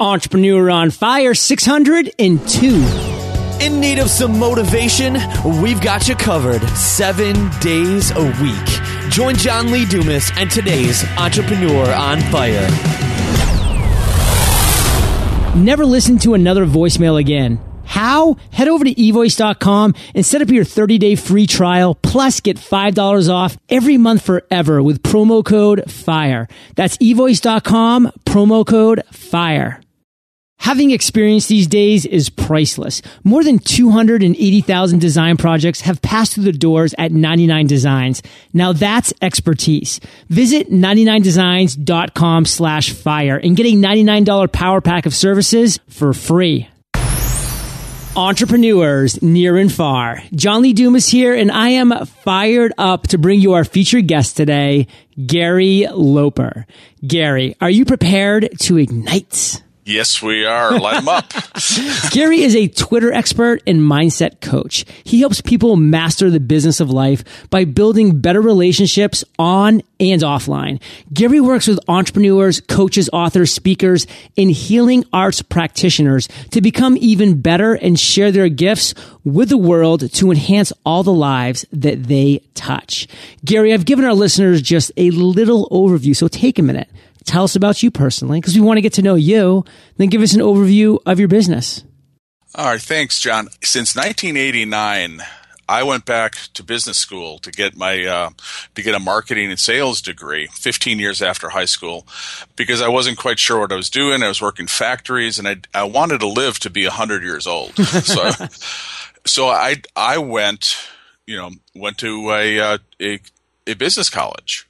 Entrepreneur on Fire 602. In need of some motivation? We've got you covered seven days a week. Join John Lee Dumas and today's Entrepreneur on Fire. Never listen to another voicemail again. How? Head over to evoice.com and set up your 30 day free trial, plus get $5 off every month forever with promo code FIRE. That's evoice.com, promo code FIRE. Having experience these days is priceless. More than 280,000 design projects have passed through the doors at 99 Designs. Now that's expertise. Visit 99designs.com slash fire and get a $99 power pack of services for free. Entrepreneurs near and far. John Lee Dumas here, and I am fired up to bring you our featured guest today, Gary Loper. Gary, are you prepared to ignite? Yes, we are. Light them up. Gary is a Twitter expert and mindset coach. He helps people master the business of life by building better relationships on and offline. Gary works with entrepreneurs, coaches, authors, speakers, and healing arts practitioners to become even better and share their gifts with the world to enhance all the lives that they touch. Gary, I've given our listeners just a little overview, so take a minute Tell us about you personally because we want to get to know you. Then give us an overview of your business. All right, thanks, John. Since 1989, I went back to business school to get my uh, to get a marketing and sales degree. 15 years after high school, because I wasn't quite sure what I was doing. I was working factories, and I I wanted to live to be 100 years old. so so I I went you know went to a uh, a, a business college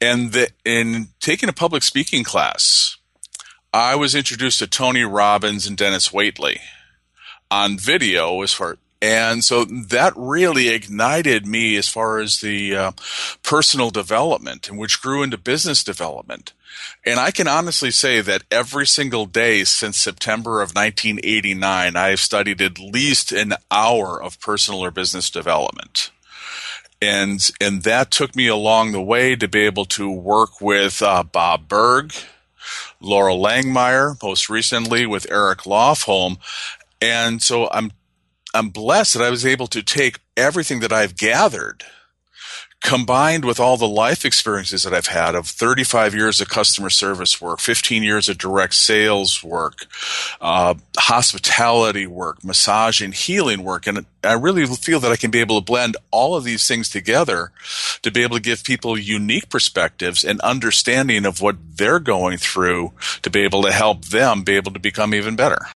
and the, in taking a public speaking class, I was introduced to Tony Robbins and Denis Waitley on video as far and so that really ignited me as far as the uh, personal development and which grew into business development. And i can honestly say that every single day since september of 1989 i have studied at least an hour of personal or business development and and that took me along the way to be able to work with uh, Bob Burg, Loral Langemeier, most recently with Eric Lofholm, and so I'm I'm blessed that I was able to take everything that I've gathered combined with all the life experiences that I've had of 35 years of customer service work, 15 years of direct sales work, uh, hospitality work, massage and healing work. And I really feel that I can be able to blend all of these things together to be able to give people unique perspectives and understanding of what they're going through to be able to help them be able to become even better.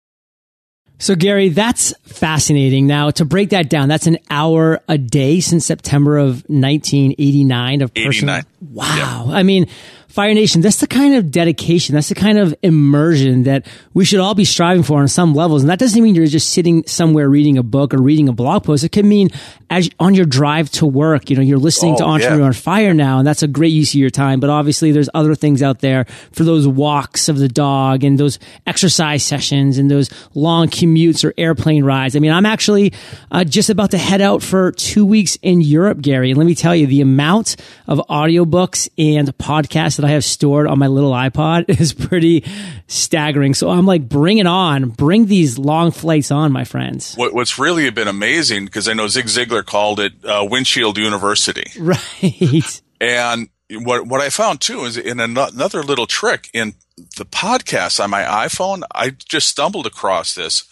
So, Gary, that's fascinating. Now, to break that down, that's an hour a day since September of 1989 of personal. 89. Wow. Yep. I mean, Fire Nation, that's the kind of dedication, that's the kind of immersion that we should all be striving for on some levels. And that doesn't mean you're just sitting somewhere reading a book or reading a blog post. It can mean as on your drive to work, you know, you're listening oh, to Entrepreneur yeah. on Fire now, and that's a great use of your time. But obviously there's other things out there for those walks of the dog and those exercise sessions and those long commutes or airplane rides. I mean, I'm actually uh, just about to head out for two weeks in Europe, Gary. And let me tell you, the amount of audiobooks and podcasts that I have stored on my little iPod is pretty staggering. So I'm like, bring it on. Bring these long flights on, my friends. What, what's really been amazing, because I know Zig Ziglar called it uh, Windshield University. Right. And what what I found too is in another little trick in the podcast on my iPhone, I just stumbled across this.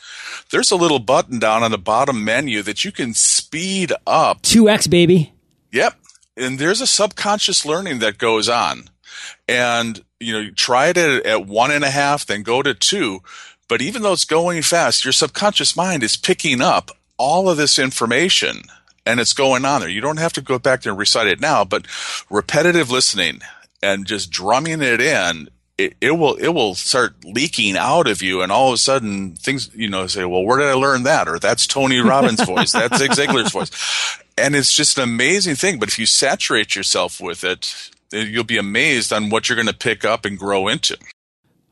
There's a little button down on the bottom menu that you can speed up. 2x baby. Yep. And there's a subconscious learning that goes on and you know you try it at, at one and a half then go to two. But even though it's going fast your subconscious mind is picking up all of this information and it's going on there. You don't have to go back there and recite it now but repetitive listening and just drumming it in it, it, will it will start leaking out of you, and all of a sudden things you know say, well, where did I learn that? Or that's Tony Robbins' voice, that's Zig Ziglar's voice, and it's just an amazing thing. But if you saturate yourself with it, you'll be amazed on what you're going to pick up and grow into.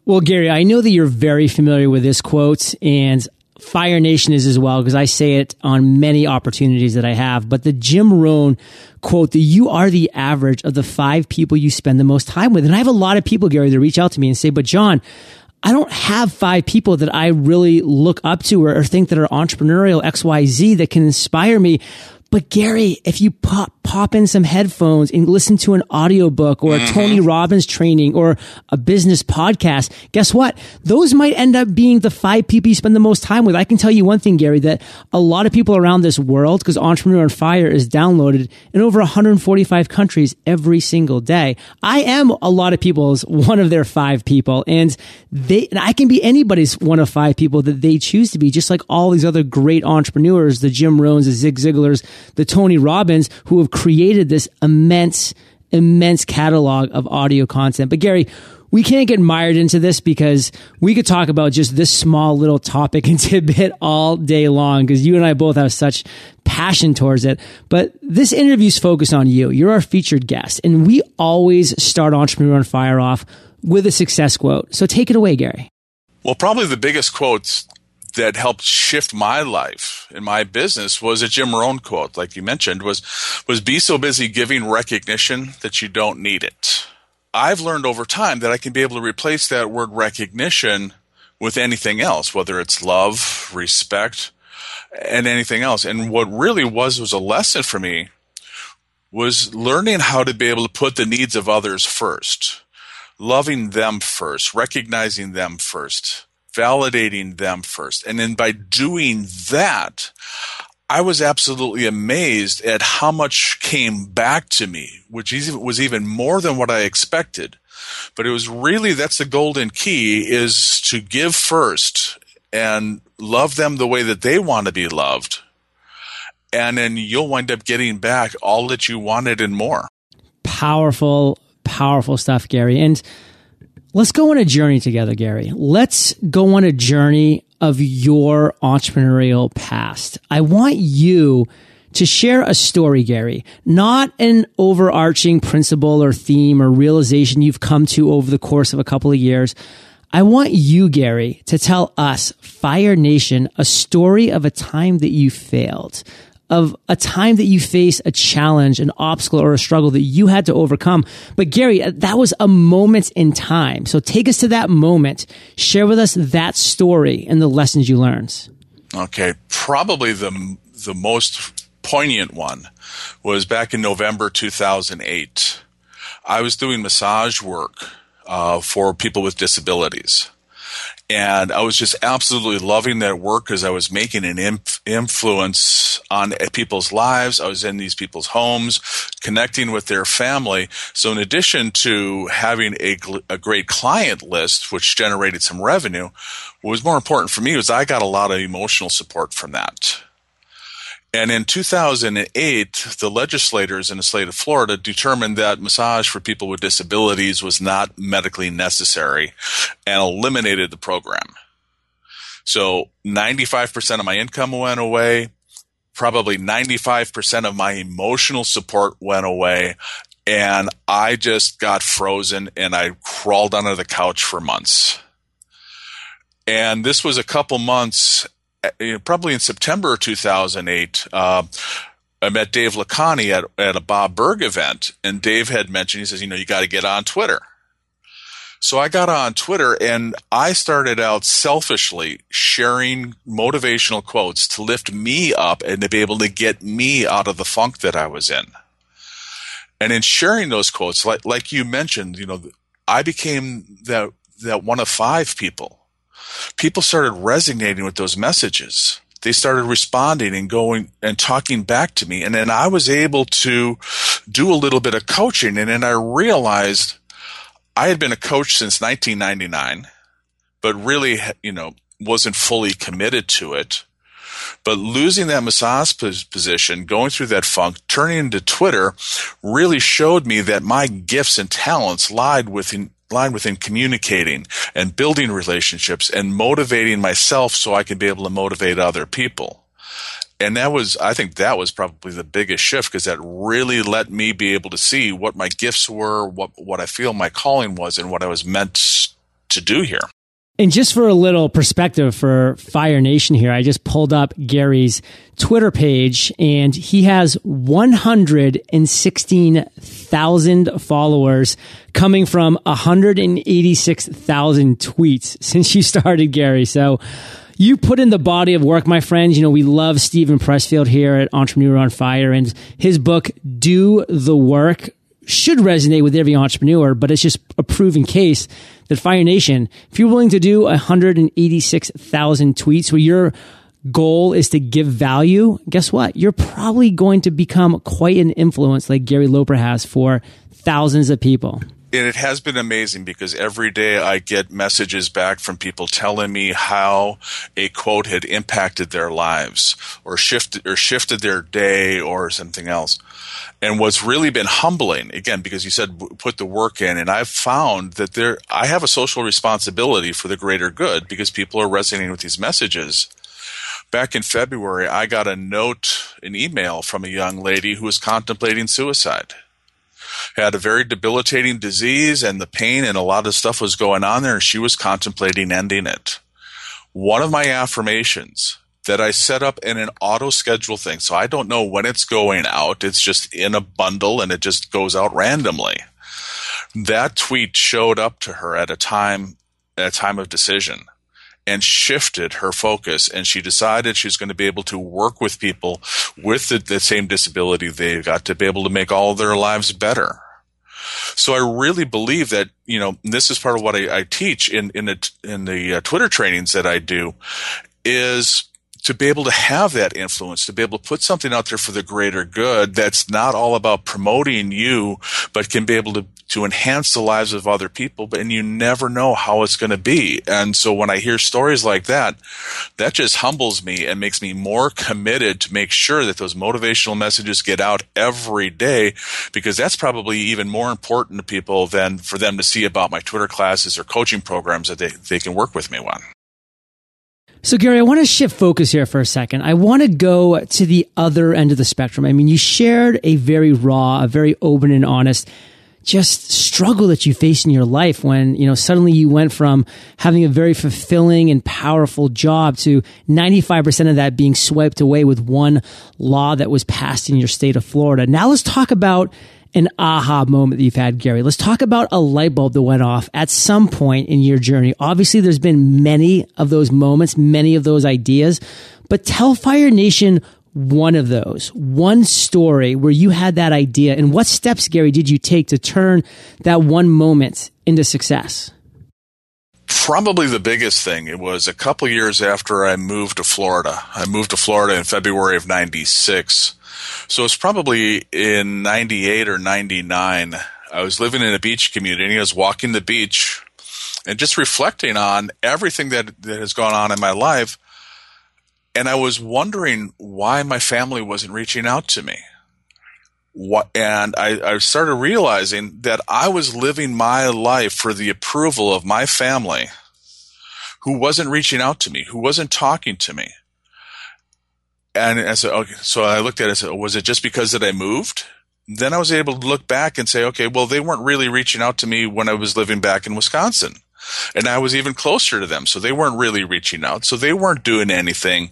Well, Gary, I know that you're very familiar with this quote, and Fire Nation is as well, because I say it on many opportunities that I have. But the Jim Rohn quote that you are the average of the five people you spend the most time with. And I have a lot of people, Gary, that reach out to me and say, but John, I don't have five people that I really look up to or, or think that are entrepreneurial XYZ that can inspire me. But Gary, if you pop, pop in some headphones and listen to an audiobook or a mm-hmm. Tony Robbins training or a business podcast, guess what? Those might end up being the five people you spend the most time with. I can tell you one thing, Gary, that a lot of people around this world, because Entrepreneur on Fire is downloaded in over 145 countries every single day. I am a lot of people's one of their five people and they, and I can be anybody's one of five people that they choose to be, just like all these other great entrepreneurs, the Jim Rohns, the Zig Ziglars, the Tony Robbins, who have created this immense, immense catalog of audio content. But Gary, we can't get mired into this because we could talk about just this small little topic and tidbit all day long because you and I both have such passion towards it. But this interview's focused on you. You're our featured guest and we always start Entrepreneur on Fire off with a success quote. So take it away, Gary. Well, probably the biggest quotes that helped shift my life and my business was a Jim Rohn quote, like you mentioned, was was be so busy giving recognition that you don't need it. I've learned over time that I can be able to replace that word recognition with anything else, whether it's love, respect, and anything else. And what really was was a lesson for me was learning how to be able to put the needs of others first, loving them first, recognizing them first validating them first. And then by doing that, I was absolutely amazed at how much came back to me, which was even more than what I expected. But it was really that's the golden key is to give first and love them the way that they want to be loved. And then you'll wind up getting back all that you wanted and more. Powerful, powerful stuff, Gary. And Let's go on a journey together, Gary. Let's go on a journey of your entrepreneurial past. I want you to share a story, Gary, not an overarching principle or theme or realization you've come to over the course of a couple of years. I want you, Gary, to tell us, Fire Nation, a story of a time that you failed, of a time that you face a challenge, an obstacle or a struggle that you had to overcome. But Gary, that was a moment in time. So take us to that moment. Share with us that story and the lessons you learned. Okay. Probably the, the most poignant one was back in November 2008. I was doing massage work uh, for people with disabilities and I was just absolutely loving that work because I was making an inf- influence on people's lives. I was in these people's homes, connecting with their family. So, in addition to having a, gl- a great client list, which generated some revenue, what was more important for me was I got a lot of emotional support from that. And in 2008, the legislators in the state of Florida determined that massage for people with disabilities was not medically necessary and eliminated the program. So 95% of my income went away. Probably 95% of my emotional support went away. And I just got frozen and I crawled under the couch for months. And this was a couple months probably in September 2008, uh, I met Dave Lacani at, at a Bob Burg event, and Dave had mentioned, he says, you know, you got to get on Twitter. So I got on Twitter and I started out selfishly sharing motivational quotes to lift me up and to be able to get me out of the funk that I was in. And in sharing those quotes, like, like you mentioned, you know, I became that, that one of five people people started resonating with those messages. They started responding and going and talking back to me. And then I was able to do a little bit of coaching. And then I realized I had been a coach since 1999, but really, you know, wasn't fully committed to it. But losing that massage position, going through that funk, turning into Twitter really showed me that my gifts and talents lied within line within communicating and building relationships and motivating myself so I can be able to motivate other people. And that was, I think that was probably the biggest shift because that really let me be able to see what my gifts were, what, what I feel my calling was, and what I was meant to do here. And just for a little perspective for Fire Nation here, I just pulled up Gary's Twitter page and he has 116 1,000 followers coming from 186,000 tweets since you started, Gary. So you put in the body of work, my friends. You know, we love Steven Pressfield here at Entrepreneur on Fire and his book, Do the Work, should resonate with every entrepreneur, but it's just a proven case that Fire Nation, if you're willing to do 186,000 tweets where your goal is to give value, guess what? You're probably going to become quite an influence like Gary Loper has for thousands of people and it has been amazing because every day I get messages back from people telling me how a quote had impacted their lives or shifted or shifted their day or something else. And what's really been humbling, again, because you said put the work in, and I've found that there, I have a social responsibility for the greater good because people are resonating with these messages. Back in February, I got a note, an email from a young lady who was contemplating suicide had a very debilitating disease and the pain and a lot of stuff was going on there she was contemplating ending it. One of my affirmations that I set up in an auto schedule thing. So I don't know when it's going out. It's just in a bundle and it just goes out randomly. That tweet showed up to her at a time, at a time of decision and shifted her focus. And she decided she's going to be able to work with people with the, the same disability they've got to be able to make all their lives better. So I really believe that you know this is part of what I, I teach in in the in the uh, Twitter trainings that I do is to be able to have that influence, to be able to put something out there for the greater good that's not all about promoting you, but can be able to to enhance the lives of other people, but and you never know how it's going to be. And so when I hear stories like that, that just humbles me and makes me more committed to make sure that those motivational messages get out every day, because that's probably even more important to people than for them to see about my Twitter classes or coaching programs that they, they can work with me on. So, Gary, I want to shift focus here for a second. I want to go to the other end of the spectrum. I mean, you shared a very raw, a very open and honest just struggle that you face in your life when, you know, suddenly you went from having a very fulfilling and powerful job to 95% of that being swiped away with one law that was passed in your state of Florida. Now let's talk about an aha moment that you've had, Gary. Let's talk about a light bulb that went off at some point in your journey. Obviously, there's been many of those moments, many of those ideas, but tell Fire Nation one of those, one story where you had that idea, and what steps, Gary, did you take to turn that one moment into success? Probably the biggest thing. It was a couple years after I moved to Florida. I moved to Florida in February of 96. So it's probably in 98 or 99. I was living in a beach community. I was walking the beach and just reflecting on everything that, that has gone on in my life and I was wondering why my family wasn't reaching out to me. What, and I, I started realizing that I was living my life for the approval of my family who wasn't reaching out to me, who wasn't talking to me. And I said, okay, so I looked at it and said, was it just because that I moved? Then I was able to look back and say, okay, well, they weren't really reaching out to me when I was living back in Wisconsin. And I was even closer to them. So they weren't really reaching out. So they weren't doing anything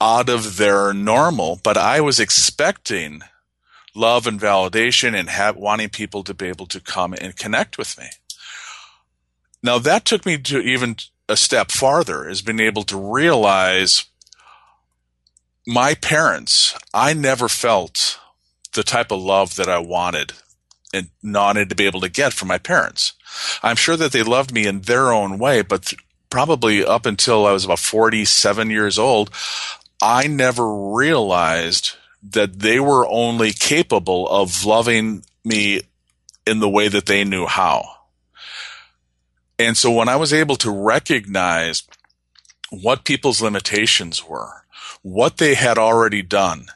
out of their normal, but I was expecting love and validation and have, wanting people to be able to come and connect with me. Now that took me to even a step farther is being able to realize my parents, I never felt the type of love that I wanted and wanted to be able to get from my parents. I'm sure that they loved me in their own way, but th- probably up until I was about 47 years old, I never realized that they were only capable of loving me in the way that they knew how. And so when I was able to recognize what people's limitations were, what they had already done,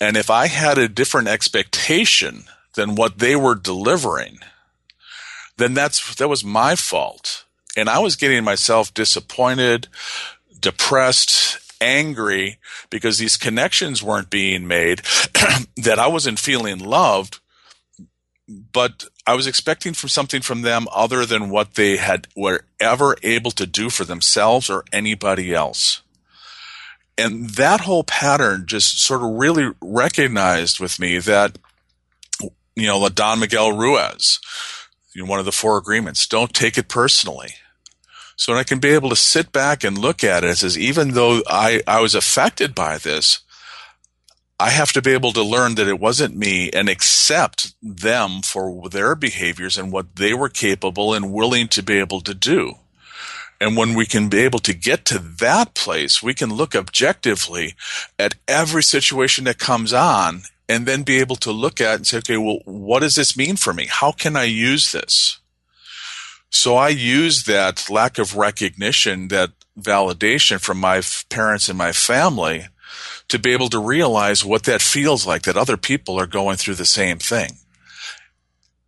and if I had a different expectation than what they were delivering, then that's that was my fault. And I was getting myself disappointed, depressed, angry because these connections weren't being made, that I wasn't feeling loved, but I was expecting from something from them other than what they had were ever able to do for themselves or anybody else. And that whole pattern just sort of really recognized with me that you know, Don Miguel Ruiz, know, one of the four agreements. Don't take it personally. So I can be able to sit back and look at it and says, even though I, I was affected by this, I have to be able to learn that it wasn't me and accept them for their behaviors and what they were capable and willing to be able to do. And when we can be able to get to that place, we can look objectively at every situation that comes on and then be able to look at and say, okay, well, what does this mean for me? How can I use this? So I use that lack of recognition, that validation from my f- parents and my family to be able to realize what that feels like that other people are going through the same thing.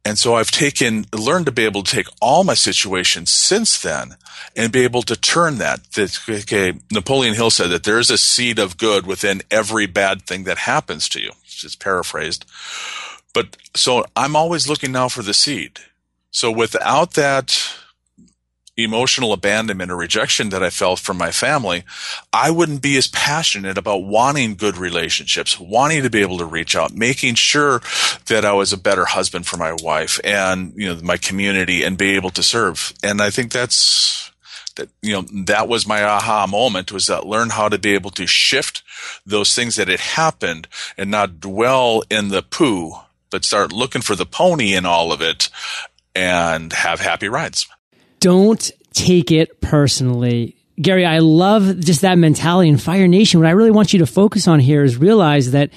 And so I've taken, learned to be able to take all my situations since then and be able to turn that. that okay, Napoleon Hill said that there is a seed of good within every bad thing that happens to you. It's paraphrased. But so I'm always looking now for the seed. So without that emotional abandonment or rejection that I felt from my family, I wouldn't be as passionate about wanting good relationships, wanting to be able to reach out, making sure that I was a better husband for my wife and, you know, my community and be able to serve. And I think that's, that, you know, that was my aha moment was that learn how to be able to shift those things that had happened and not dwell in the poo, but start looking for the pony in all of it and have happy rides don't take it personally. Gary, I love just that mentality in Fire Nation. What I really want you to focus on here is realize that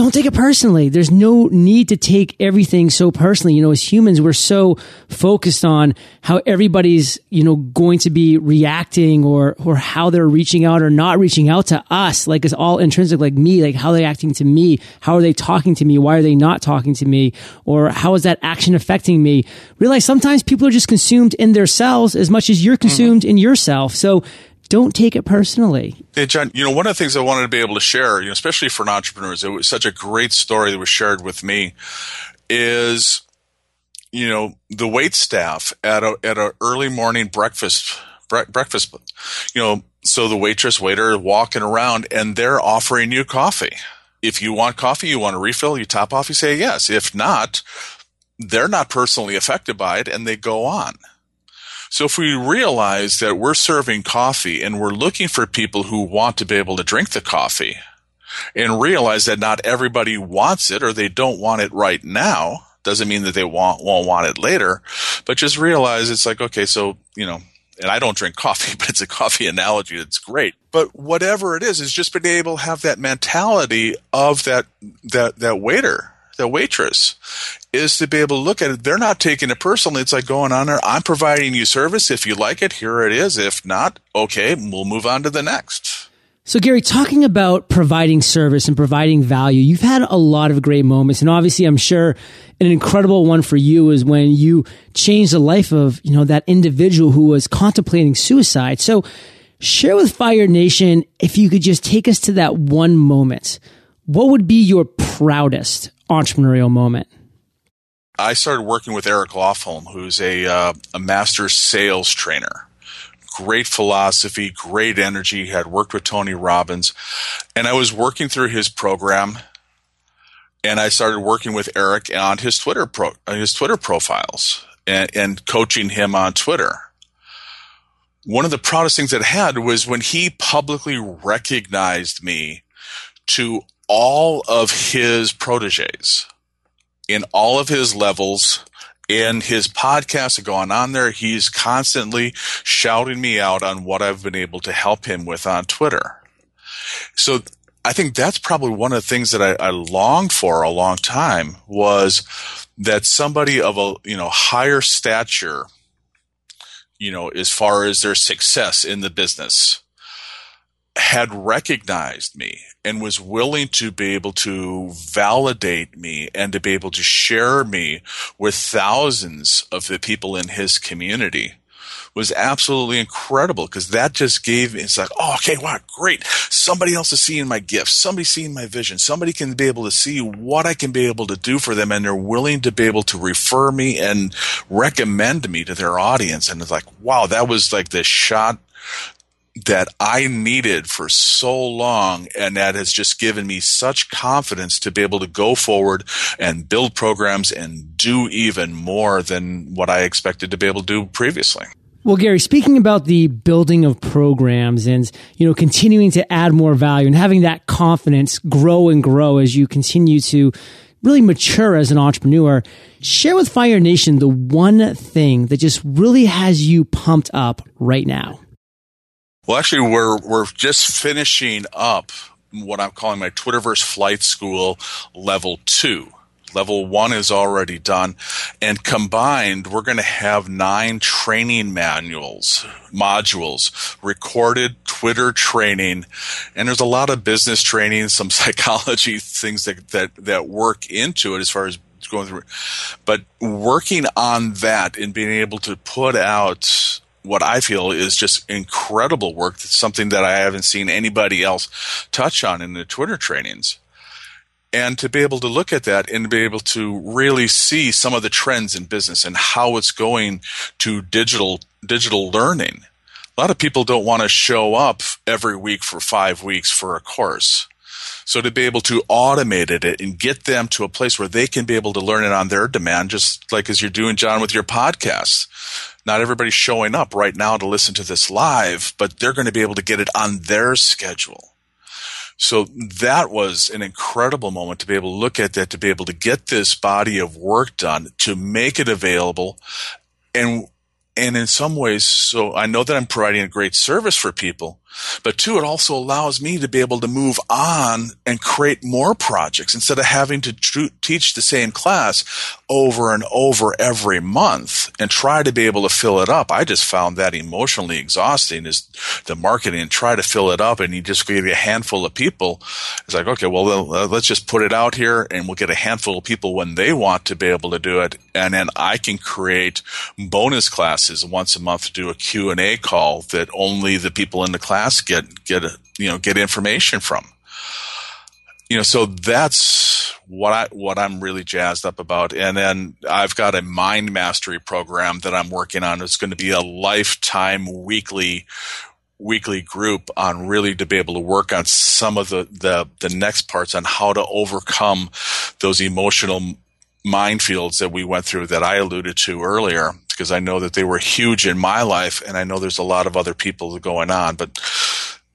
don't take it personally. There's no need to take everything so personally. You know, as humans, we're so focused on how everybody's, you know, going to be reacting or, or how they're reaching out or not reaching out to us. Like it's all intrinsic, like me, like how are they acting to me? How are they talking to me? Why are they not talking to me? Or how is that action affecting me? Realize sometimes people are just consumed in their cells as much as you're consumed mm-hmm. in yourself. So don't take it personally. Hey, John, you know, one of the things I wanted to be able to share, you know, especially for entrepreneurs, it was such a great story that was shared with me is, you know, the wait staff at a, at an early morning breakfast, bre- breakfast, you know, so the waitress, waiter walking around and they're offering you coffee. If you want coffee, you want a refill, you top off, you say yes. If not, they're not personally affected by it and they go on. So if we realize that we're serving coffee and we're looking for people who want to be able to drink the coffee and realize that not everybody wants it or they don't want it right now, doesn't mean that they won't, won't want it later, but just realize it's like, okay, so, you know, and I don't drink coffee, but it's a coffee analogy that's great. But whatever it is, is just being able to have that mentality of that, that, that waiter the waitress is to be able to look at it. They're not taking it personally. It's like going on there. I'm providing you service. If you like it, here it is. If not, okay, we'll move on to the next. So, Gary, talking about providing service and providing value, you've had a lot of great moments. And obviously, I'm sure an incredible one for you is when you changed the life of, you know, that individual who was contemplating suicide. So, share with Fire Nation if you could just take us to that one moment. What would be your proudest entrepreneurial moment? I started working with Eric Lofholm, who's a, uh, a master sales trainer. Great philosophy, great energy, had worked with Tony Robbins. And I was working through his program and I started working with Eric on his Twitter pro, his Twitter profiles and, and coaching him on Twitter. One of the proudest things that I had was when he publicly recognized me to all of his proteges in all of his levels in his podcasts have gone on there. He's constantly shouting me out on what I've been able to help him with on Twitter. So I think that's probably one of the things that I, I longed for a long time was that somebody of a, you know, higher stature, you know, as far as their success in the business had recognized me and was willing to be able to validate me and to be able to share me with thousands of the people in his community was absolutely incredible because that just gave me, it's like, oh, okay, wow, great. Somebody else is seeing my gifts. Somebody seeing my vision. Somebody can be able to see what I can be able to do for them. And they're willing to be able to refer me and recommend me to their audience. And it's like, wow, that was like the shot that I needed for so long, and that has just given me such confidence to be able to go forward and build programs and do even more than what I expected to be able to do previously. Well, Gary, speaking about the building of programs and, you know, continuing to add more value and having that confidence grow and grow as you continue to really mature as an entrepreneur, share with Fire Nation the one thing that just really has you pumped up right now. Well, actually, we're we're just finishing up what I'm calling my Twitterverse Flight School Level Two. Level one is already done, and combined, we're going to have nine training manuals, modules, recorded Twitter training, and there's a lot of business training, some psychology things that that that work into it as far as going through. But working on that and being able to put out what I feel is just incredible work. It's something that I haven't seen anybody else touch on in the Twitter trainings. And to be able to look at that and be able to really see some of the trends in business and how it's going to digital digital learning. A lot of people don't want to show up every week for five weeks for a course. So to be able to automate it and get them to a place where they can be able to learn it on their demand, just like as you're doing, John, with your podcasts. Not everybody's showing up right now to listen to this live, but they're going to be able to get it on their schedule. So that was an incredible moment to be able to look at that, to be able to get this body of work done, to make it available. And, and in some ways, so I know that I'm providing a great service for people, but two, it also allows me to be able to move on and create more projects instead of having to tr- teach the same class over and over every month and try to be able to fill it up. I just found that emotionally exhausting is the marketing and try to fill it up and you just get a handful of people. It's like, okay, well, uh, let's just put it out here and we'll get a handful of people when they want to be able to do it. And then I can create bonus classes once a month to do a Q&A call that only the people in the class get get you know get information from. You know, so that's what I what I'm really jazzed up about. And then I've got a mind mastery program that I'm working on. It's going to be a lifetime weekly weekly group on really to be able to work on some of the, the, the next parts on how to overcome those emotional minefields that we went through that I alluded to earlier because I know that they were huge in my life and I know there's a lot of other people going on. But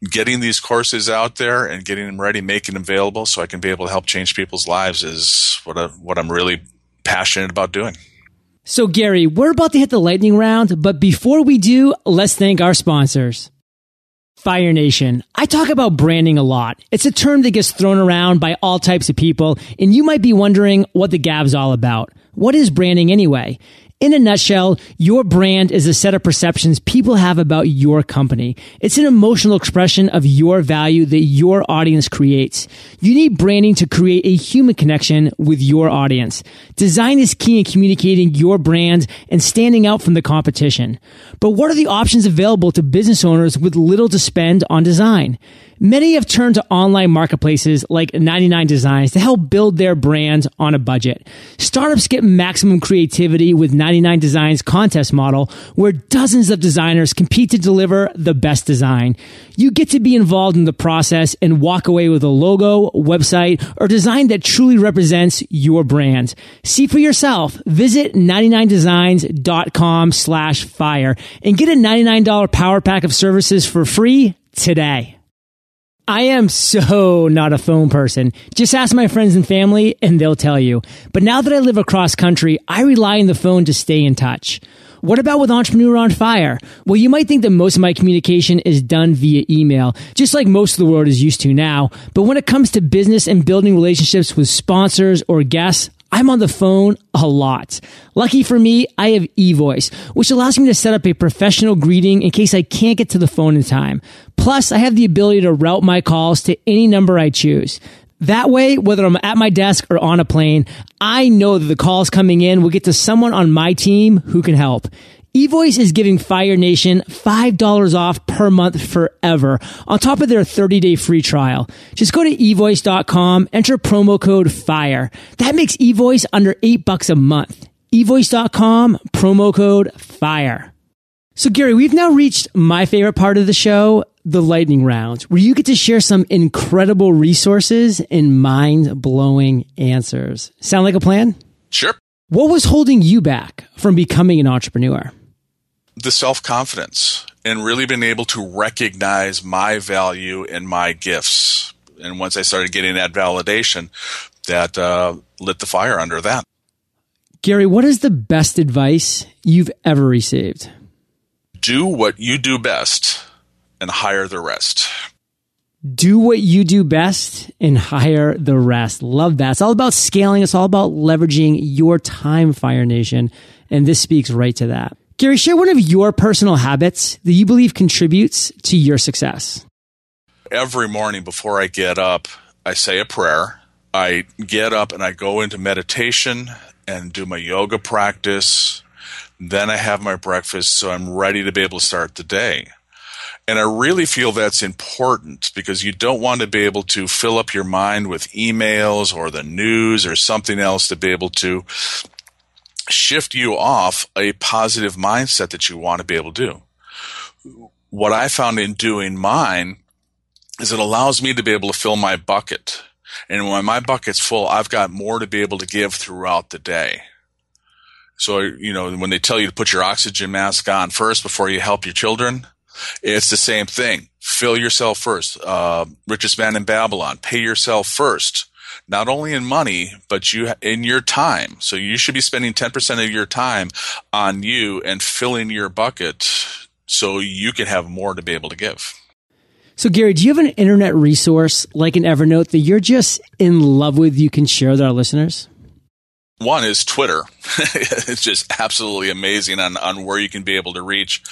getting these courses out there and getting them ready, making them available so I can be able to help change people's lives is what, I, what I'm really passionate about doing. So, Gary, we're about to hit the lightning round, but before we do, let's thank our sponsors. Fire Nation. I talk about branding a lot. It's a term that gets thrown around by all types of people, and you might be wondering what the gab's all about. What is branding anyway? In a nutshell, your brand is a set of perceptions people have about your company. It's an emotional expression of your value that your audience creates. You need branding to create a human connection with your audience. Design is key in communicating your brand and standing out from the competition. But what are the options available to business owners with little to spend on design? Many have turned to online marketplaces like 99 Designs to help build their brands on a budget. Startups get maximum creativity with 99 Designs contest model where dozens of designers compete to deliver the best design. You get to be involved in the process and walk away with a logo, website, or design that truly represents your brand. See for yourself. Visit 99designs.com slash fire and get a $99 power pack of services for free today. I am so not a phone person. Just ask my friends and family and they'll tell you. But now that I live across country, I rely on the phone to stay in touch. What about with Entrepreneur on Fire? Well, you might think that most of my communication is done via email, just like most of the world is used to now. But when it comes to business and building relationships with sponsors or guests, I'm on the phone a lot. Lucky for me, I have eVoice, which allows me to set up a professional greeting in case I can't get to the phone in time. Plus, I have the ability to route my calls to any number I choose. That way, whether I'm at my desk or on a plane, I know that the calls coming in will get to someone on my team who can help eVoice is giving Fire Nation $5 off per month forever on top of their 30 day free trial. Just go to eVoice.com, enter promo code FIRE. That makes eVoice under 8 bucks a month. eVoice.com, promo code FIRE. So Gary, we've now reached my favorite part of the show, the lightning round, where you get to share some incredible resources and mind blowing answers. Sound like a plan? Sure. What was holding you back from becoming an entrepreneur? The self confidence and really being able to recognize my value and my gifts. And once I started getting that validation, that uh, lit the fire under that. Gary, what is the best advice you've ever received? Do what you do best and hire the rest. Do what you do best and hire the rest. Love that. It's all about scaling. It's all about leveraging your time, Fire Nation. And this speaks right to that. Gary, share one of your personal habits that you believe contributes to your success. Every morning before I get up, I say a prayer. I get up and I go into meditation and do my yoga practice. Then I have my breakfast so I'm ready to be able to start the day. And I really feel that's important because you don't want to be able to fill up your mind with emails or the news or something else to be able to shift you off a positive mindset that you want to be able to do. What I found in doing mine is it allows me to be able to fill my bucket. And when my bucket's full, I've got more to be able to give throughout the day. So, you know, when they tell you to put your oxygen mask on first before you help your children, it's the same thing. Fill yourself first. Uh, richest man in Babylon. Pay yourself first. Not only in money, but you in your time. So you should be spending 10% of your time on you and filling your bucket so you can have more to be able to give. So, Gary, do you have an internet resource like an Evernote that you're just in love with you can share with our listeners? One is Twitter. it's just absolutely amazing on, on where you can be able to reach.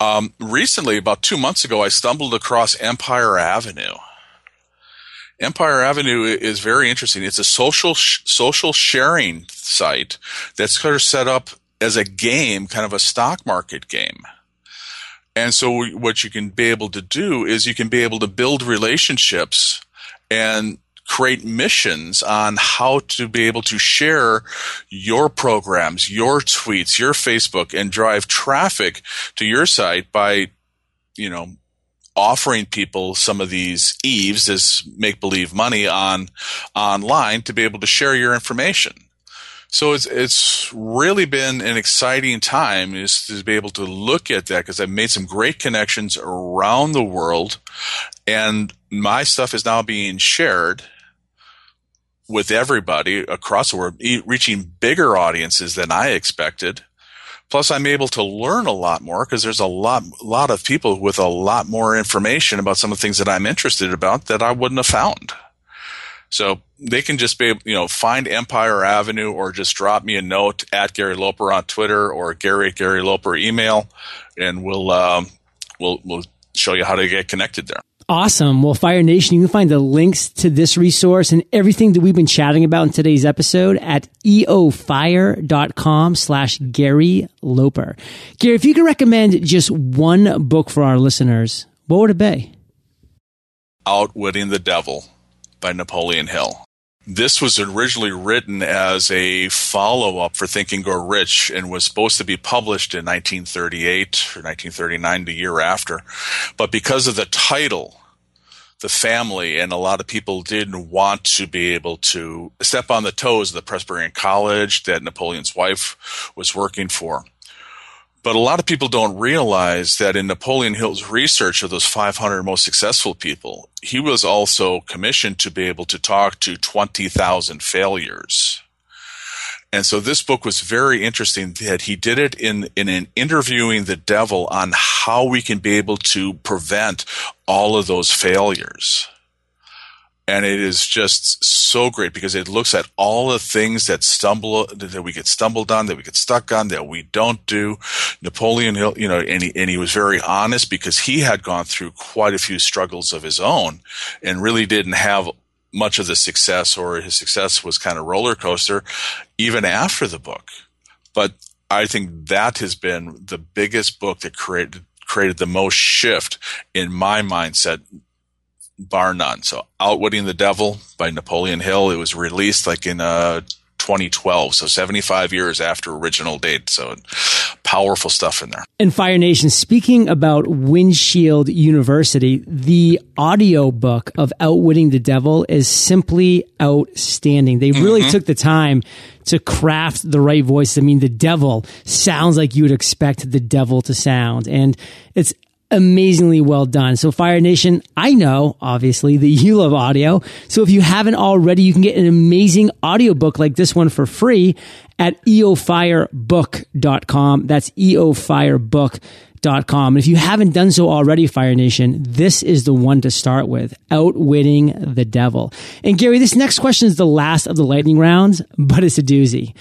Um, recently, about two months ago, I stumbled across Empire Avenue. Empire Avenue is very interesting. It's a social sh- social sharing site that's kind of set up as a game, kind of a stock market game. And so, what you can be able to do is you can be able to build relationships and create missions on how to be able to share your programs, your tweets, your Facebook, and drive traffic to your site by, you know, offering people some of these Eaves as make believe money on online to be able to share your information. So it's it's really been an exciting time is to be able to look at that because I've made some great connections around the world, and my stuff is now being shared with everybody across the world, reaching bigger audiences than I expected. Plus, I'm able to learn a lot more because there's a lot, lot of people with a lot more information about some of the things that I'm interested about that I wouldn't have found. So they can just be, you know, find Empire Avenue or just drop me a note at Gary Loper on Twitter or Gary Gary Loper email, and we'll um, we'll we'll show you how to get connected there. Awesome. Well, Fire Nation, you can find the links to this resource and everything that we've been chatting about in today's episode at eofire.com slash Gary Loper. Gary, if you could recommend just one book for our listeners, what would it be? Outwitting the Devil by Napoleon Hill. This was originally written as a follow up for Think and Grow Rich and was supposed to be published in 1938 or 1939, the year after. But because of the title, the family and a lot of people didn't want to be able to step on the toes of the Presbyterian College that Napoleon's wife was working for. But a lot of people don't realize that in Napoleon Hill's research of those 500 most successful people, he was also commissioned to be able to talk to 20,000 failures. And so this book was very interesting that he did it in, in an interviewing the devil on how we can be able to prevent all of those failures. And it is just so great because it looks at all the things that stumble that we get stumbled on that we get stuck on that we don't do. Napoleon hill you know and he, and he was very honest because he had gone through quite a few struggles of his own and really didn't have much of the success or his success was kind of roller coaster even after the book but i think that has been the biggest book that created created the most shift in my mindset bar none. So, Outwitting the Devil by Napoleon Hill. It was released like in uh, 2012. So 75 years after original date. So powerful stuff in there. And Fire Nation, speaking about Windshield University, the audio book of Outwitting the Devil is simply outstanding. They really mm-hmm. took the time to craft the right voice. I mean, the devil sounds like you would expect the devil to sound. And it's amazingly well done. So Fire Nation, I know obviously that you love audio. So if you haven't already, you can get an amazing audiobook like this one for free at eofirebook.com. That's eofirebook.com. And if you haven't done so already, Fire Nation, this is the one to start with, Outwitting the Devil. And Gary, this next question is the last of the lightning rounds, but it's a doozy.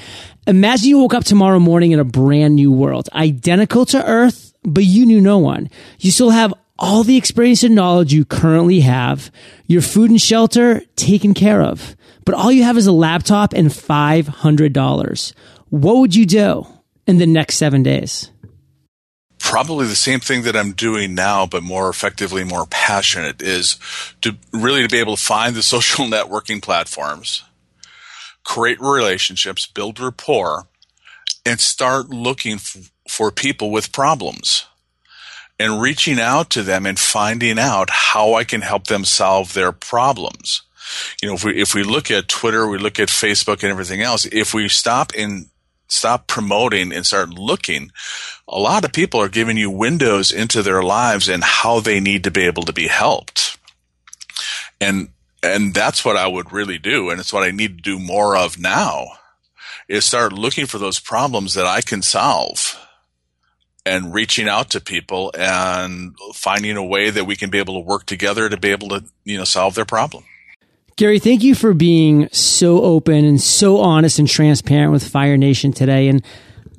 Imagine you woke up tomorrow morning in a brand new world, identical to Earth, but you knew no one. You still have all the experience and knowledge you currently have, your food and shelter taken care of, but all you have is a laptop and $500. What would you do in the next seven days? Probably the same thing that I'm doing now, but more effectively, more passionate is to really to be able to find the social networking platforms, create relationships, build rapport, and start looking f- for people with problems and reaching out to them and finding out how I can help them solve their problems. You know, if we, if we look at Twitter, we look at Facebook and everything else, if we stop and stop promoting and start looking, a lot of people are giving you windows into their lives and how they need to be able to be helped. And, and that's what I would really do. And it's what I need to do more of now is start looking for those problems that I can solve and reaching out to people and finding a way that we can be able to work together to be able to, you know, solve their problem. Gary, thank you for being so open and so honest and transparent with Fire Nation today. And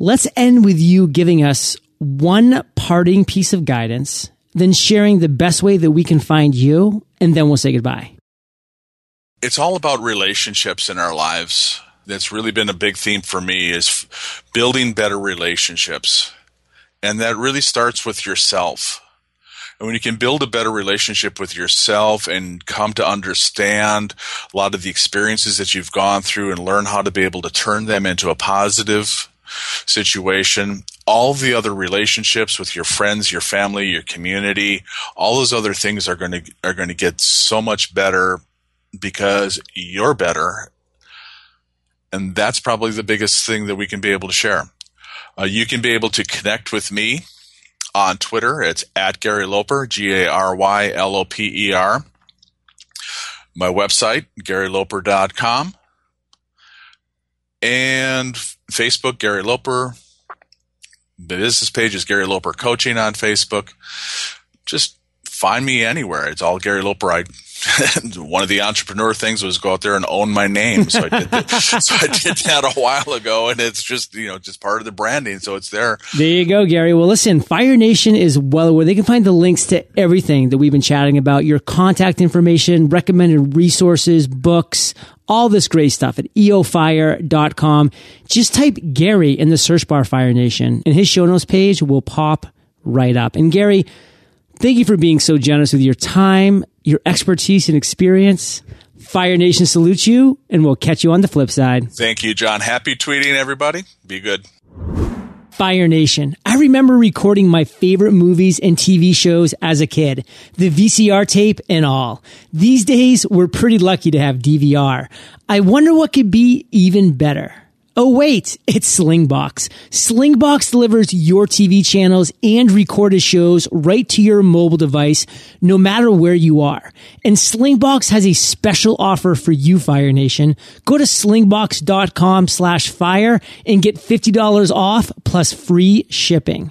let's end with you giving us one parting piece of guidance, then sharing the best way that we can find you, and then we'll say goodbye. It's all about relationships in our lives. That's really been a big theme for me is building better relationships and that really starts with yourself. And when you can build a better relationship with yourself and come to understand a lot of the experiences that you've gone through and learn how to be able to turn them into a positive situation, all the other relationships with your friends, your family, your community, all those other things are going to are going to get so much better because you're better. And that's probably the biggest thing that we can be able to share. Uh, you can be able to connect with me on Twitter. It's at Gary Loper, G A R Y L O P E R. My website, GaryLoper.com. And Facebook, Gary Loper. The business page is Gary Loper Coaching on Facebook. Just find me anywhere. It's all Gary Loper. I one of the entrepreneur things was go out there and own my name. So I did that, so I did that a while ago, and it's just you know just part of the branding. So it's there. There you go, Gary. Well, listen, Fire Nation is well where they can find the links to everything that we've been chatting about, your contact information, recommended resources, books. All this great stuff at eofire.com. Just type Gary in the search bar Fire Nation and his show notes page will pop right up. And Gary, Thank you for being so generous with your time, your expertise, and experience. Fire Nation salutes you, and we'll catch you on the flip side. Thank you, John. Happy tweeting, everybody. Be good. Fire Nation. I remember recording my favorite movies and TV shows as a kid, the VCR tape and all. These days, we're pretty lucky to have DVR. I wonder what could be even better. Oh wait, it's Slingbox. Slingbox delivers your TV channels and recorded shows right to your mobile device, no matter where you are. And Slingbox has a special offer for you, Fire Nation. Go to slingbox.com slash fire and get $50 off plus free shipping.